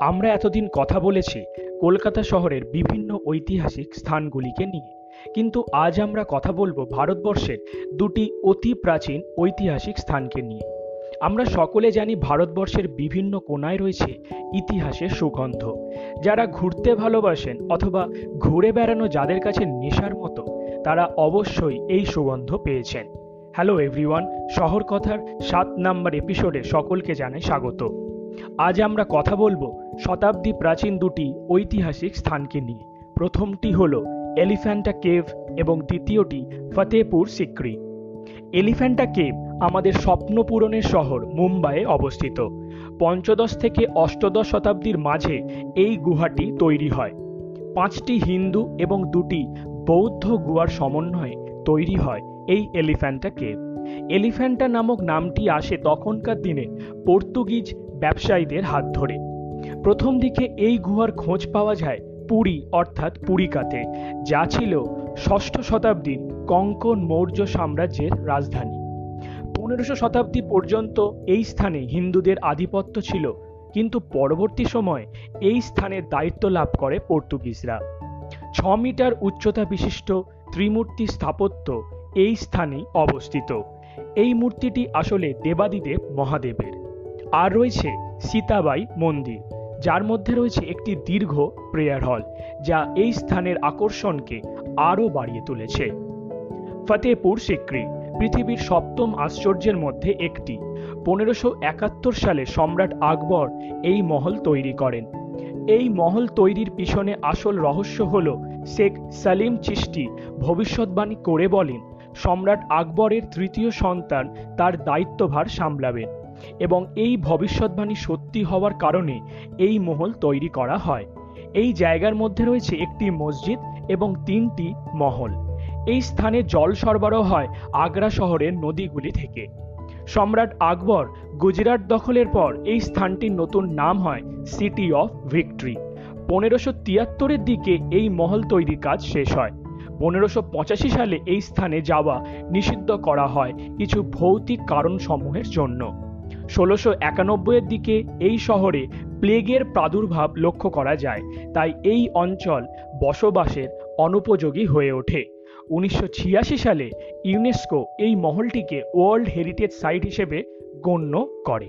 আমরা এতদিন কথা বলেছি কলকাতা শহরের বিভিন্ন ঐতিহাসিক স্থানগুলিকে নিয়ে। কিন্তু আজ আমরা কথা বলব ভারতবর্ষের দুটি অতি প্রাচীন ঐতিহাসিক স্থানকে নিয়ে। আমরা সকলে জানি ভারতবর্ষের বিভিন্ন কোনায় রয়েছে ইতিহাসের সুগন্ধ। যারা ঘুরতে ভালোবাসেন অথবা ঘুরে বেড়ানো যাদের কাছে নেশার মতো, তারা অবশ্যই এই সুগন্ধ পেয়েছেন। হ্যালো এভরিওয়ান শহর কথার সাত নাম্বার এপিসোডে সকলকে জানাই স্বাগত। আজ আমরা কথা বলব শতাব্দী প্রাচীন দুটি ঐতিহাসিক স্থানকে নিয়ে। প্রথমটি হল এলিফ্যান্টা কেভ এবং দ্বিতীয়টি ফতেপুর সিক্রি। এলিফ্যান্টা কেভ আমাদের স্বপ্ন পূরণের শহর মুম্বাইয়ে অবস্থিত। পঞ্চদশ থেকে অষ্টদশ শতাব্দীর মাঝে এই গুহাটি তৈরি হয়। পাঁচটি হিন্দু এবং দুটি বৌদ্ধ গুহার সমন্বয়ে তৈরি হয় এই এলিফ্যান্টা কেভ। এলিফ্যান্টা নামক নামটি আসে তখনকার দিনে পর্তুগিজ ব্যবসায়ীদের হাত ধরে। প্রথম দিকে এই গুহার খোঁজ পাওয়া যায় পুরী, অর্থাৎ পুরীকাতে, যা ছিল ষষ্ঠ শতাব্দীর কঙ্কন মৌর্য সাম্রাজ্যের রাজধানী। পনেরোশো শতাব্দী পর্যন্ত এই স্থানে হিন্দুদের আধিপত্য ছিল, কিন্তু পরবর্তী সময়ে এই স্থানের দায়িত্ব লাভ করে পর্তুগিজরা। ছ মিটার উচ্চতা বিশিষ্ট ত্রিমূর্তি স্থাপত্য এই স্থানেই অবস্থিত। এই মূর্তিটি আসলে দেবাদিদেব মহাদেবের। আর রয়েছে সীতাবাই মন্দির, যার মধ্যে রয়েছে একটি দীর্ঘ প্রেয়ার হল, যা এই স্থানের আকর্ষণকে আরও বাড়িয়ে তুলেছে। ফতেপুর সিক্রি, পৃথিবীর সপ্তম আশ্চর্যের মধ্যে একটি। পনেরোশো একাত্তর সালে সম্রাট আকবর এই মহল তৈরি করেন। এই মহল তৈরির পিছনে আসল রহস্য হল শেখ সালিম চিস্তি ভবিষ্যৎবাণী করে বলেন সম্রাট আকবরের তৃতীয় সন্তান তার দায়িত্বভার সামলাবেন এবং এই ভবিষ্যৎবাণী সত্যি হওয়ার কারণে এই মহল তৈরি করা হয়। এই জায়গার মধ্যে রয়েছে একটি মসজিদ এবং তিনটি মহল। এই স্থানে জল সরবরাহ হয় আগ্রা শহরের নদীগুলি থেকে। সম্রাট আকবর গুজরাট দখলের পর এই স্থানটির নতুন নাম হয় সিটি অফ ভিক্টরি। পনেরোশো তিয়াত্তরের দিকে এই মহল তৈরির কাজ শেষ হয়। পনেরোশো পঁচাশি সালে এই স্থানে যাওয়া নিষিদ্ধ করা হয় কিছু ভৌতিক কারণসমূহের জন্য। ষোলোশো একানব্বইয়ের দিকে এই শহরে প্লেগের প্রাদুর্ভাব লক্ষ্য করা যায়, তাই এই অঞ্চল বসবাসের অনুপযোগী হয়ে ওঠে। উনিশশো ছিয়াশি সালে ইউনেস্কো এই মহলটিকে ওয়ার্ল্ড হেরিটেজ সাইট হিসেবে গণ্য করে।